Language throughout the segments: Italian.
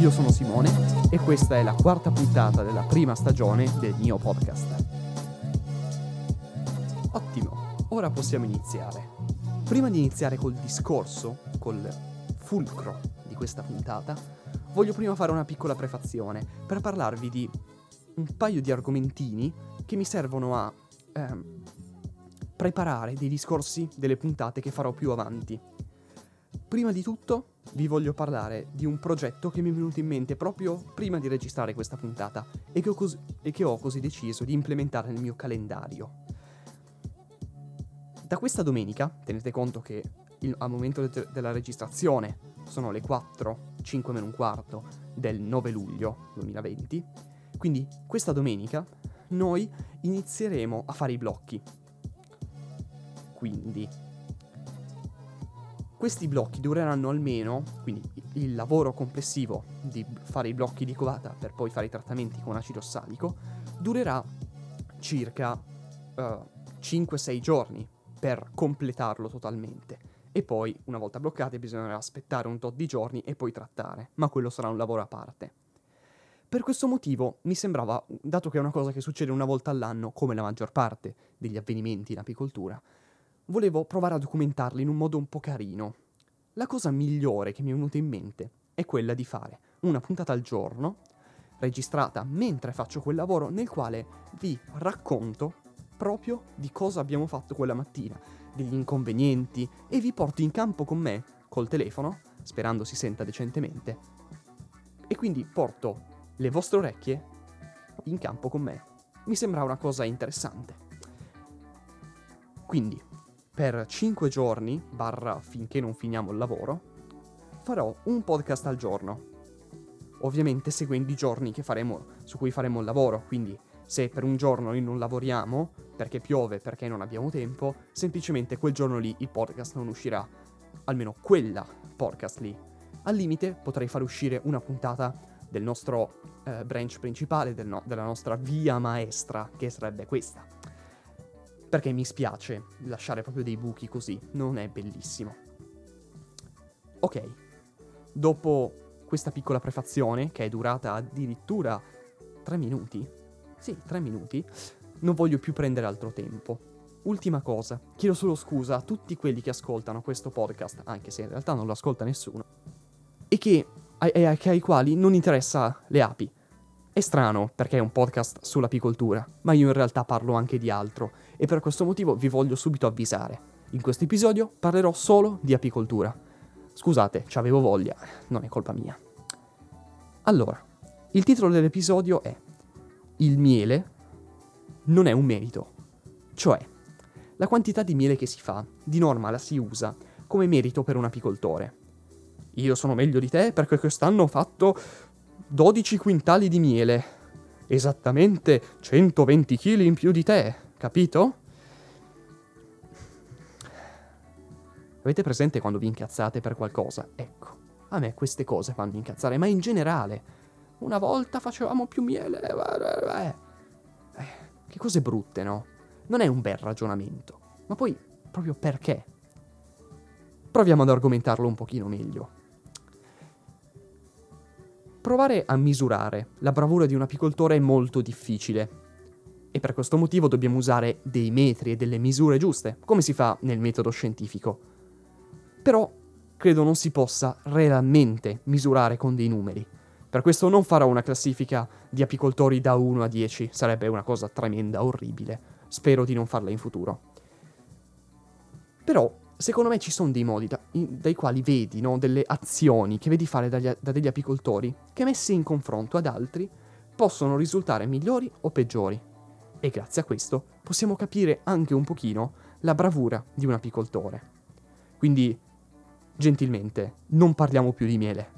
io sono Simone e questa è la quarta puntata della prima stagione del mio podcast. Ottimo, ora possiamo iniziare. Prima di iniziare col discorso, col fulcro di questa puntata, voglio prima fare una piccola prefazione per parlarvi di un paio di argomentini che mi servono a ehm, preparare dei discorsi delle puntate che farò più avanti. Prima di tutto vi voglio parlare di un progetto che mi è venuto in mente proprio prima di registrare questa puntata e che ho così, che ho così deciso di implementare nel mio calendario. Da questa domenica, tenete conto che il, al momento de- della registrazione sono le 4, 5 meno un quarto del 9 luglio 2020, quindi questa domenica noi inizieremo a fare i blocchi. Quindi questi blocchi dureranno almeno, quindi il lavoro complessivo di fare i blocchi di covata per poi fare i trattamenti con acido ossalico, durerà circa uh, eh, 5-6 giorni per completarlo totalmente. E poi, una volta bloccate, bisognerà aspettare un tot di giorni e poi trattare, ma quello sarà un lavoro a parte. Per questo motivo mi sembrava, dato che è una cosa che succede una volta all'anno, come la maggior parte degli avvenimenti in apicoltura, volevo provare a documentarli in un modo un po' carino. La cosa migliore che mi è venuta in mente è quella di fare una puntata al giorno, registrata mentre faccio quel lavoro, nel quale vi racconto proprio di cosa abbiamo fatto quella mattina, degli inconvenienti, e vi porto in campo con me, col telefono, sperando si senta decentemente, e quindi porto le vostre orecchie in campo con me. Mi sembra una cosa interessante. Quindi, per 5 giorni, barra finché non finiamo il lavoro, farò un podcast al giorno. Ovviamente seguendo i giorni faremo, su cui faremo il lavoro, quindi se per un giorno noi non lavoriamo, perché piove, perché non abbiamo tempo, semplicemente quel giorno lì il podcast non uscirà. Almeno quella podcast lì. Al limite potrei far uscire una puntata del nostro eh, branch principale, del no- della nostra via maestra, che sarebbe questa perché mi spiace lasciare proprio dei buchi così, non è bellissimo. Ok, dopo questa piccola prefazione, che è durata addirittura 3 minuti, sì, 3 minuti, non voglio più prendere altro tempo. Ultima cosa, chiedo solo scusa a tutti quelli che ascoltano questo podcast, anche se in realtà non lo ascolta nessuno, e che, ai, ai, ai quali non interessa le api. È strano perché è un podcast sull'apicoltura, ma io in realtà parlo anche di altro e per questo motivo vi voglio subito avvisare. In questo episodio parlerò solo di apicoltura. Scusate, ci avevo voglia, non è colpa mia. Allora, il titolo dell'episodio è Il miele non è un merito. Cioè, la quantità di miele che si fa, di norma la si usa come merito per un apicoltore. Io sono meglio di te perché quest'anno ho fatto 12 quintali di miele. Esattamente 120 kg in più di te, capito? Avete presente quando vi incazzate per qualcosa? Ecco, a me queste cose fanno incazzare, ma in generale. Una volta facevamo più miele. Eh, eh, che cose brutte, no? Non è un bel ragionamento. Ma poi, proprio perché? Proviamo ad argomentarlo un pochino meglio. Provare a misurare la bravura di un apicoltore è molto difficile. E per questo motivo dobbiamo usare dei metri e delle misure giuste, come si fa nel metodo scientifico. Però credo non si possa realmente misurare con dei numeri. Per questo non farò una classifica di apicoltori da 1 a 10, sarebbe una cosa tremenda, orribile. Spero di non farla in futuro. Però secondo me ci sono dei modi da, in, dai quali vedi, no? delle azioni che vedi fare dagli, da degli apicoltori che messe in confronto ad altri possono risultare migliori o peggiori. E grazie a questo possiamo capire anche un pochino la bravura di un apicoltore. Quindi, gentilmente, non parliamo più di miele.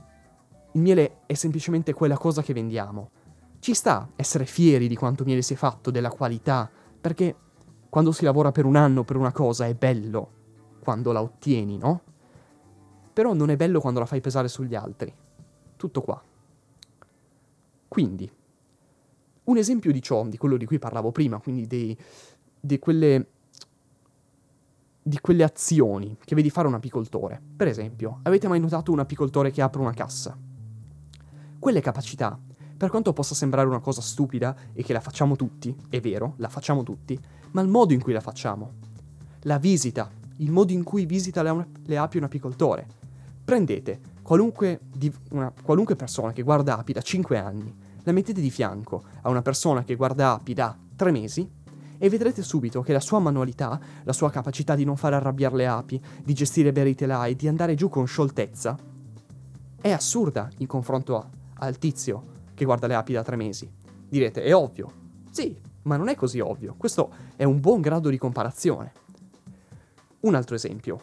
Il miele è semplicemente quella cosa che vendiamo. Ci sta essere fieri di quanto miele si è fatto, della qualità, perché quando si lavora per un anno per una cosa è bello, quando la ottieni, no? Però non è bello quando la fai pesare sugli altri. Tutto qua. Quindi, un esempio di ciò, di quello di cui parlavo prima, quindi dei, di, quelle, di quelle azioni che vedi fare un apicoltore. Per esempio, avete mai notato un apicoltore che apre una cassa? quelle capacità, per quanto possa sembrare una cosa stupida e che la facciamo tutti, è vero, la facciamo tutti, ma il modo in cui la facciamo, la visita, il modo in cui visita le, le api un apicoltore. Prendete qualunque, una, qualunque persona che guarda api da 5 anni, la mettete di fianco a una persona che guarda api da 3 mesi e vedrete subito che la sua manualità, la sua capacità di non far arrabbiare le api, di gestire bene i telai, di andare giù con scioltezza, è assurda in confronto a, al tizio che guarda le api da tre mesi. Direte, è ovvio. Sì, ma non è così ovvio. Questo è un buon grado di comparazione. Un altro esempio.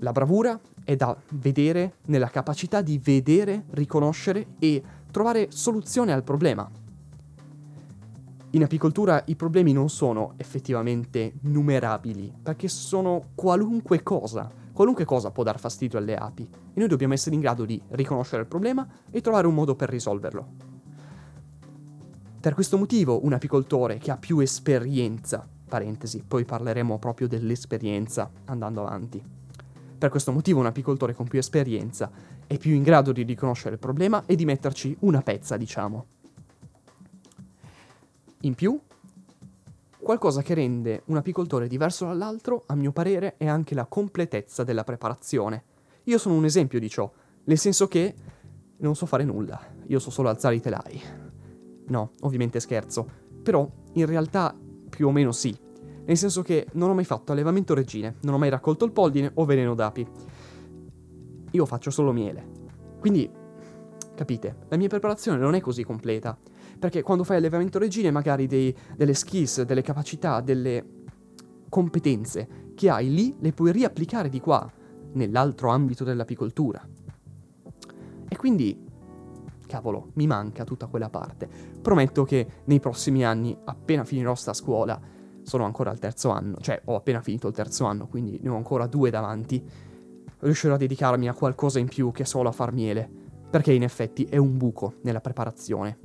La bravura è da vedere nella capacità di vedere, riconoscere e trovare soluzione al problema. In apicoltura i problemi non sono effettivamente numerabili, perché sono qualunque cosa. Qualunque cosa può dar fastidio alle api e noi dobbiamo essere in grado di riconoscere il problema e trovare un modo per risolverlo. Per questo motivo un apicoltore che ha più esperienza, parentesi, poi parleremo proprio dell'esperienza andando avanti. Per questo motivo un apicoltore con più esperienza è più in grado di riconoscere il problema e di metterci una pezza, diciamo. In più, qualcosa che rende un apicoltore diverso dall'altro, a mio parere, è anche la completezza della preparazione. Io sono un esempio di ciò, nel senso che non so fare nulla, io so solo alzare i telai. No, ovviamente scherzo, però in realtà più o meno sì, nel senso che non ho mai fatto allevamento regine, non ho mai raccolto il polline o veleno d'api. Io faccio solo miele. Quindi, capite, la mia preparazione non è così completa. Perché quando fai allevamento regine magari dei, delle skills, delle capacità, delle competenze che hai lì le puoi riapplicare di qua, nell'altro ambito dell'apicoltura. E quindi, cavolo, mi manca tutta quella parte. Prometto che nei prossimi anni, appena finirò sta scuola, sono ancora al terzo anno, cioè ho appena finito il terzo anno, quindi ne ho ancora due davanti, riuscirò a dedicarmi a qualcosa in più che solo a far miele, perché in effetti è un buco nella preparazione.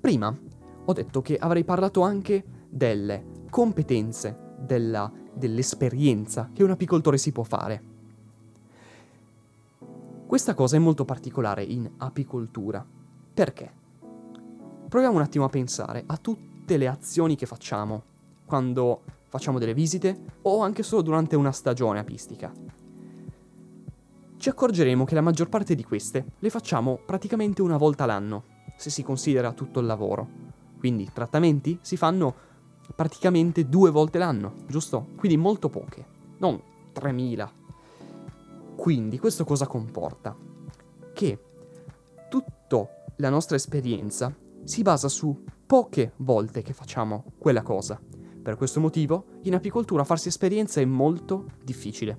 Prima ho detto che avrei parlato anche delle competenze, della, dell'esperienza che un apicoltore si può fare. Questa cosa è molto particolare in apicoltura. Perché? Proviamo un attimo a pensare a tutte le azioni che facciamo quando facciamo delle visite o anche solo durante una stagione apistica. Ci accorgeremo che la maggior parte di queste le facciamo praticamente una volta l'anno se si considera tutto il lavoro. Quindi trattamenti si fanno praticamente due volte l'anno, giusto? Quindi molto poche, non 3000. Quindi questo cosa comporta? Che tutta la nostra esperienza si basa su poche volte che facciamo quella cosa. Per questo motivo, in apicoltura farsi esperienza è molto difficile.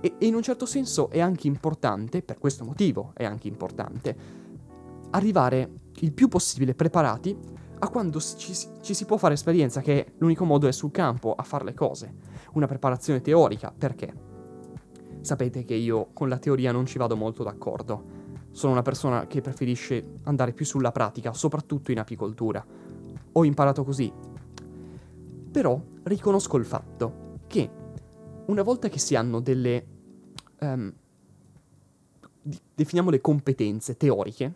E in un certo senso è anche importante, per questo motivo è anche importante, arrivare il più possibile preparati a quando ci, ci, si può fare esperienza, che l'unico modo è sul campo a fare le cose. Una preparazione teorica, perché? Sapete che io con la teoria non ci vado molto d'accordo. Sono una persona che preferisce andare più sulla pratica, soprattutto in apicoltura. Ho imparato così. Però riconosco il fatto che una volta che si hanno delle... Um, definiamo le competenze teoriche,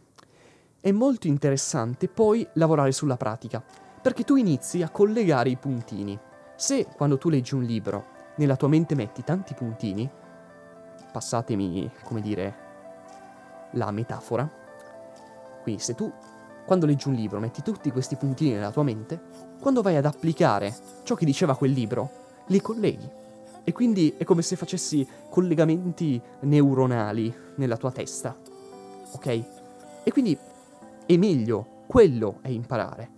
è molto interessante poi lavorare sulla pratica, perché tu inizi a collegare i puntini. Se quando tu leggi un libro nella tua mente metti tanti puntini, passatemi, come dire, la metafora, quindi se tu quando leggi un libro metti tutti questi puntini nella tua mente, quando vai ad applicare ciò che diceva quel libro, li colleghi. E quindi è come se facessi collegamenti neuronali nella tua testa. Ok? E quindi e meglio, quello è imparare.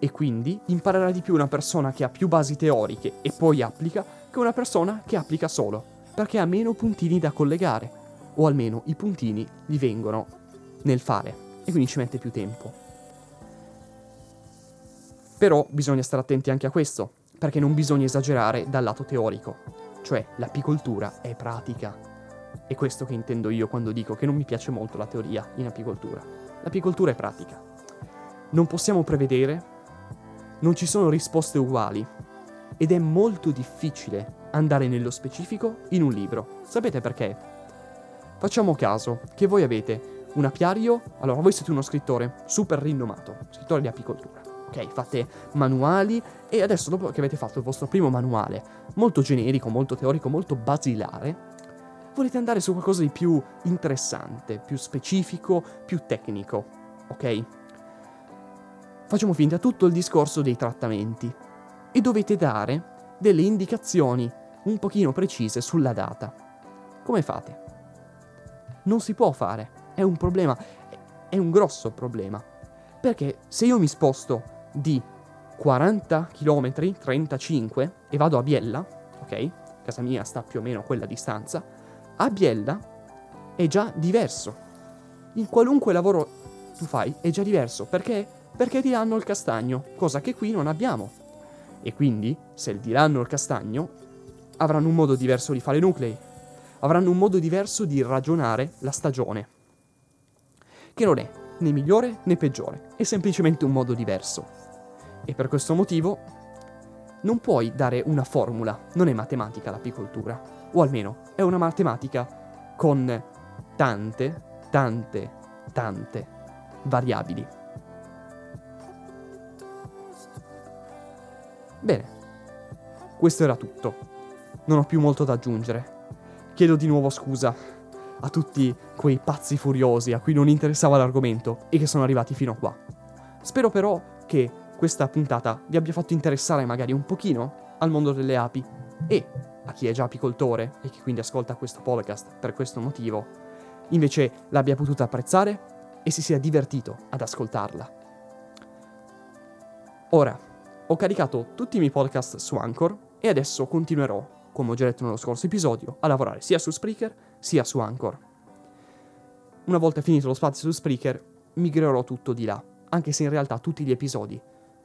E quindi imparerà di più una persona che ha più basi teoriche e poi applica che una persona che applica solo, perché ha meno puntini da collegare, o almeno i puntini gli vengono nel fare, e quindi ci mette più tempo. Però bisogna stare attenti anche a questo, perché non bisogna esagerare dal lato teorico, cioè l'apicoltura è pratica. È questo che intendo io quando dico che non mi piace molto la teoria in apicoltura. L'apicoltura è pratica. Non possiamo prevedere, non ci sono risposte uguali ed è molto difficile andare nello specifico in un libro. Sapete perché? facciamo caso che voi avete un apiario, allora voi siete uno scrittore super rinomato, scrittore di apicoltura. Ok, fate manuali e adesso dopo che avete fatto il vostro primo manuale, molto generico, molto teorico, molto basilare, volete andare su qualcosa di più interessante, più specifico, più tecnico, ok? Facciamo finta tutto il discorso dei trattamenti e dovete dare delle indicazioni un pochino precise sulla data. Come fate? Non si può fare, è un problema, è un grosso problema. Perché se io mi sposto di 40 km, 35, e vado a Biella, ok? Casa mia sta più o meno a quella distanza, a Biella è già diverso. In qualunque lavoro tu fai è già diverso, perché perché diranno il castagno, cosa che qui non abbiamo. E quindi, se diranno il castagno, avranno un modo diverso di fare nuclei, avranno un modo diverso di ragionare la stagione. Che non è né migliore né peggiore, è semplicemente un modo diverso. E per questo motivo non puoi dare una formula, non è matematica l'apicoltura, o almeno è una matematica con tante, tante, tante variabili. Bene, questo era tutto. Non ho più molto da aggiungere. Chiedo di nuovo scusa a tutti quei pazzi furiosi a cui non interessava l'argomento e che sono arrivati fino a qua. Spero però che questa puntata vi abbia fatto interessare magari un pochino al mondo delle api e a chi è già apicoltore e che quindi ascolta questo podcast per questo motivo, invece l'abbia potuta apprezzare e si sia divertito ad ascoltarla. Ora, ho caricato tutti i miei podcast su Anchor e adesso continuerò, come ho già detto nello scorso episodio, a lavorare sia su Spreaker sia su Anchor. Una volta finito lo spazio su Spreaker, migrerò tutto di là, anche se in realtà tutti gli episodi,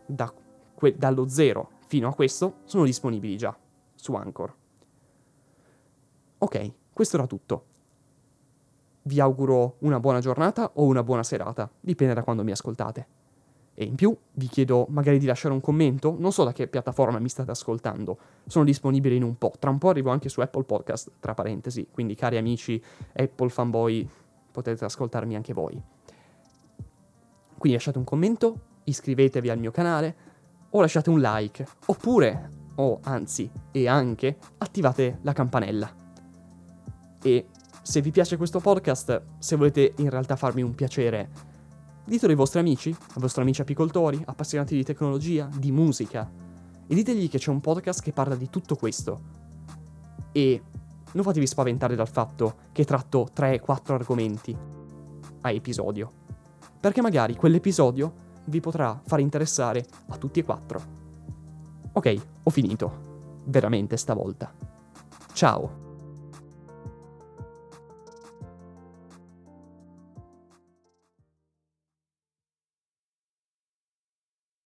da que- dallo zero fino a questo, sono disponibili già su Anchor. Ok, questo era tutto. Vi auguro una buona giornata o una buona serata, dipende da quando mi ascoltate. E in più vi chiedo magari di lasciare un commento, non so da che piattaforma mi state ascoltando, sono disponibile in un po', tra un po' arrivo anche su Apple Podcast, tra parentesi, quindi cari amici Apple fanboy potete ascoltarmi anche voi. Quindi lasciate un commento, iscrivetevi al mio canale o lasciate un like, oppure, o anzi, e anche, attivate la campanella. E se vi piace questo podcast, se volete in realtà farmi un piacere, Ditelo ai vostri amici, ai vostri amici apicoltori, appassionati di tecnologia, di musica, e ditegli che c'è un podcast che parla di tutto questo. E non fatevi spaventare dal fatto che tratto 3-4 argomenti a episodio, perché magari quell'episodio vi potrà far interessare a tutti e quattro. Ok, ho finito. Veramente stavolta. Ciao.